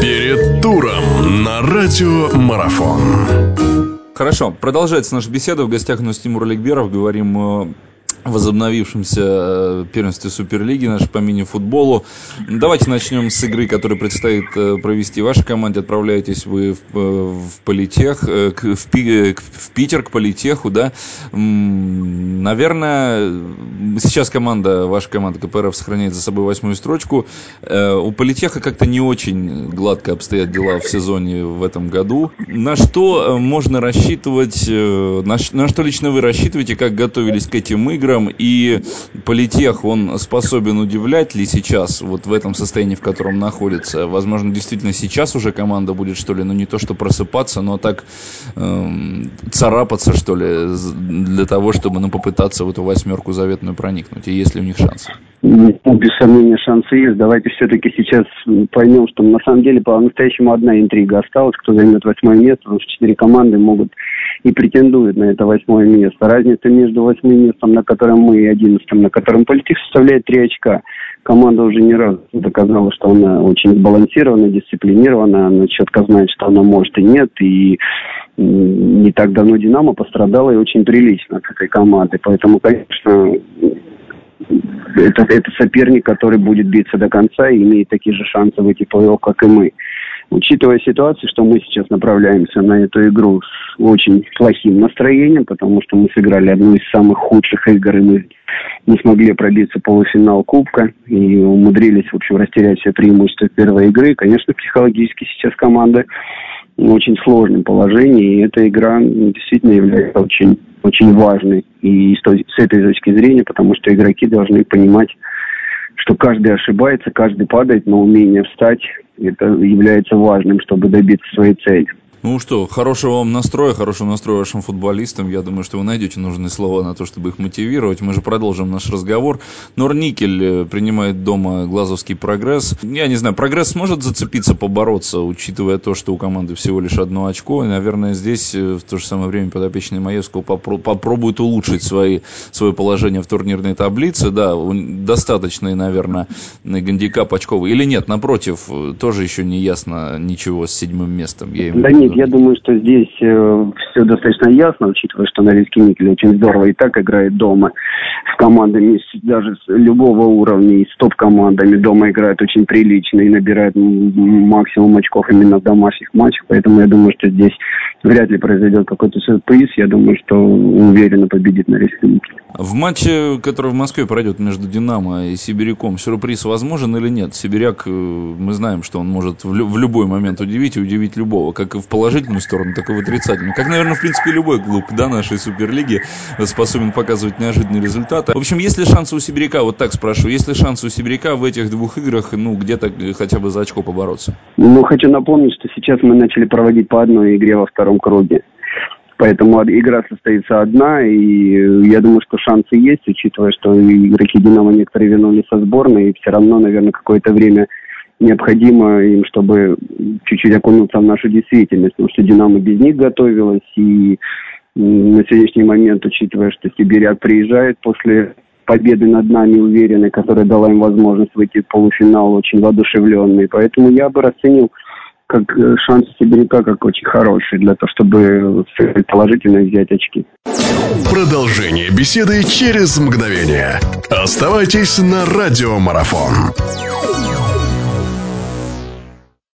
Перед туром на радио Марафон. Хорошо, продолжается наша беседа. В гостях у нас Тимур Олегберов. Говорим возобновившемся э, первенстве Суперлиги нашей по мини-футболу. Давайте начнем с игры, которую предстоит э, провести вашей команде. Отправляетесь вы в, э, в Политех, в, в Питер, к Политеху, да. Наверное, сейчас команда, ваша команда КПРФ сохраняет за собой восьмую строчку. У Политеха как-то не очень гладко обстоят дела в сезоне в этом году. На что можно рассчитывать, на, на что лично вы рассчитываете, как готовились к этим играм? Играм, и политех, он способен удивлять ли сейчас, вот в этом состоянии, в котором находится? Возможно, действительно сейчас уже команда будет, что ли, ну не то, что просыпаться, но так эм, царапаться, что ли, для того, чтобы, ну, попытаться в эту восьмерку заветную проникнуть, и есть ли у них шансы? Ну, без сомнения, шансы есть. Давайте все-таки сейчас поймем, что на самом деле по-настоящему одна интрига осталась. Кто займет восьмое место, потому что четыре команды могут и претендуют на это восьмое место. Разница между восьмым местом, на котором мы, и одиннадцатым, на котором политик, составляет три очка. Команда уже не раз доказала, что она очень сбалансирована, дисциплинирована, она четко знает, что она может и нет. И не так давно «Динамо» пострадала и очень прилично от этой команды. Поэтому, конечно, это, это соперник, который будет биться до конца и имеет такие же шансы выйти в плей как и мы. Учитывая ситуацию, что мы сейчас направляемся на эту игру с очень плохим настроением, потому что мы сыграли одну из самых худших игр, и мы не смогли пробиться полуфинал Кубка и умудрились, в общем, растерять все преимущества первой игры. Конечно, психологически сейчас команда в очень сложном положении, и эта игра действительно является очень, очень важной и с этой точки зрения, потому что игроки должны понимать, что каждый ошибается, каждый падает, но умение встать это является важным, чтобы добиться своей цели. Ну что, хорошего вам настроя, хорошего настроя вашим футболистам. Я думаю, что вы найдете нужные слова на то, чтобы их мотивировать. Мы же продолжим наш разговор. Норникель э, принимает дома Глазовский прогресс. Я не знаю, прогресс сможет зацепиться, побороться, учитывая то, что у команды всего лишь одно очко. И, наверное, здесь э, в то же самое время подопечный Маевского попро- попробует улучшить свои, свое положение в турнирной таблице. Да, достаточный, наверное, гандикап очковый. Или нет, напротив, э, тоже еще не ясно ничего с седьмым местом. Я нет, я думаю, что здесь э, все достаточно ясно, учитывая, что Норильский Никель очень здорово и так играет дома с командами даже с любого уровня и с топ-командами дома играет очень прилично и набирает максимум очков именно в домашних матчах. Поэтому я думаю, что здесь вряд ли произойдет какой-то сюрприз. Я думаю, что уверенно победит Норильский Никель. В матче, который в Москве пройдет между «Динамо» и «Сибиряком», сюрприз возможен или нет? «Сибиряк», э, мы знаем, что он может в, любой момент удивить и удивить любого, как и в положительную сторону, так и в отрицательную. Как, наверное, в принципе, любой клуб да, нашей Суперлиги способен показывать неожиданные результаты. В общем, есть ли шансы у Сибиряка, вот так спрашиваю, есть ли шансы у Сибиряка в этих двух играх, ну, где-то хотя бы за очко побороться? Ну, хочу напомнить, что сейчас мы начали проводить по одной игре во втором круге. Поэтому игра состоится одна, и я думаю, что шансы есть, учитывая, что игроки «Динамо» некоторые вернулись со сборной, и все равно, наверное, какое-то время необходимо им, чтобы чуть-чуть окунуться в нашу действительность, потому что «Динамо» без них готовилась, и на сегодняшний момент, учитывая, что Сибиряк приезжает после победы над нами уверенной, которая дала им возможность выйти в полуфинал очень воодушевленный. Поэтому я бы расценил как э, шанс Сибиряка как очень хороший для того, чтобы положительно взять очки. Продолжение беседы через мгновение. Оставайтесь на радиомарафон.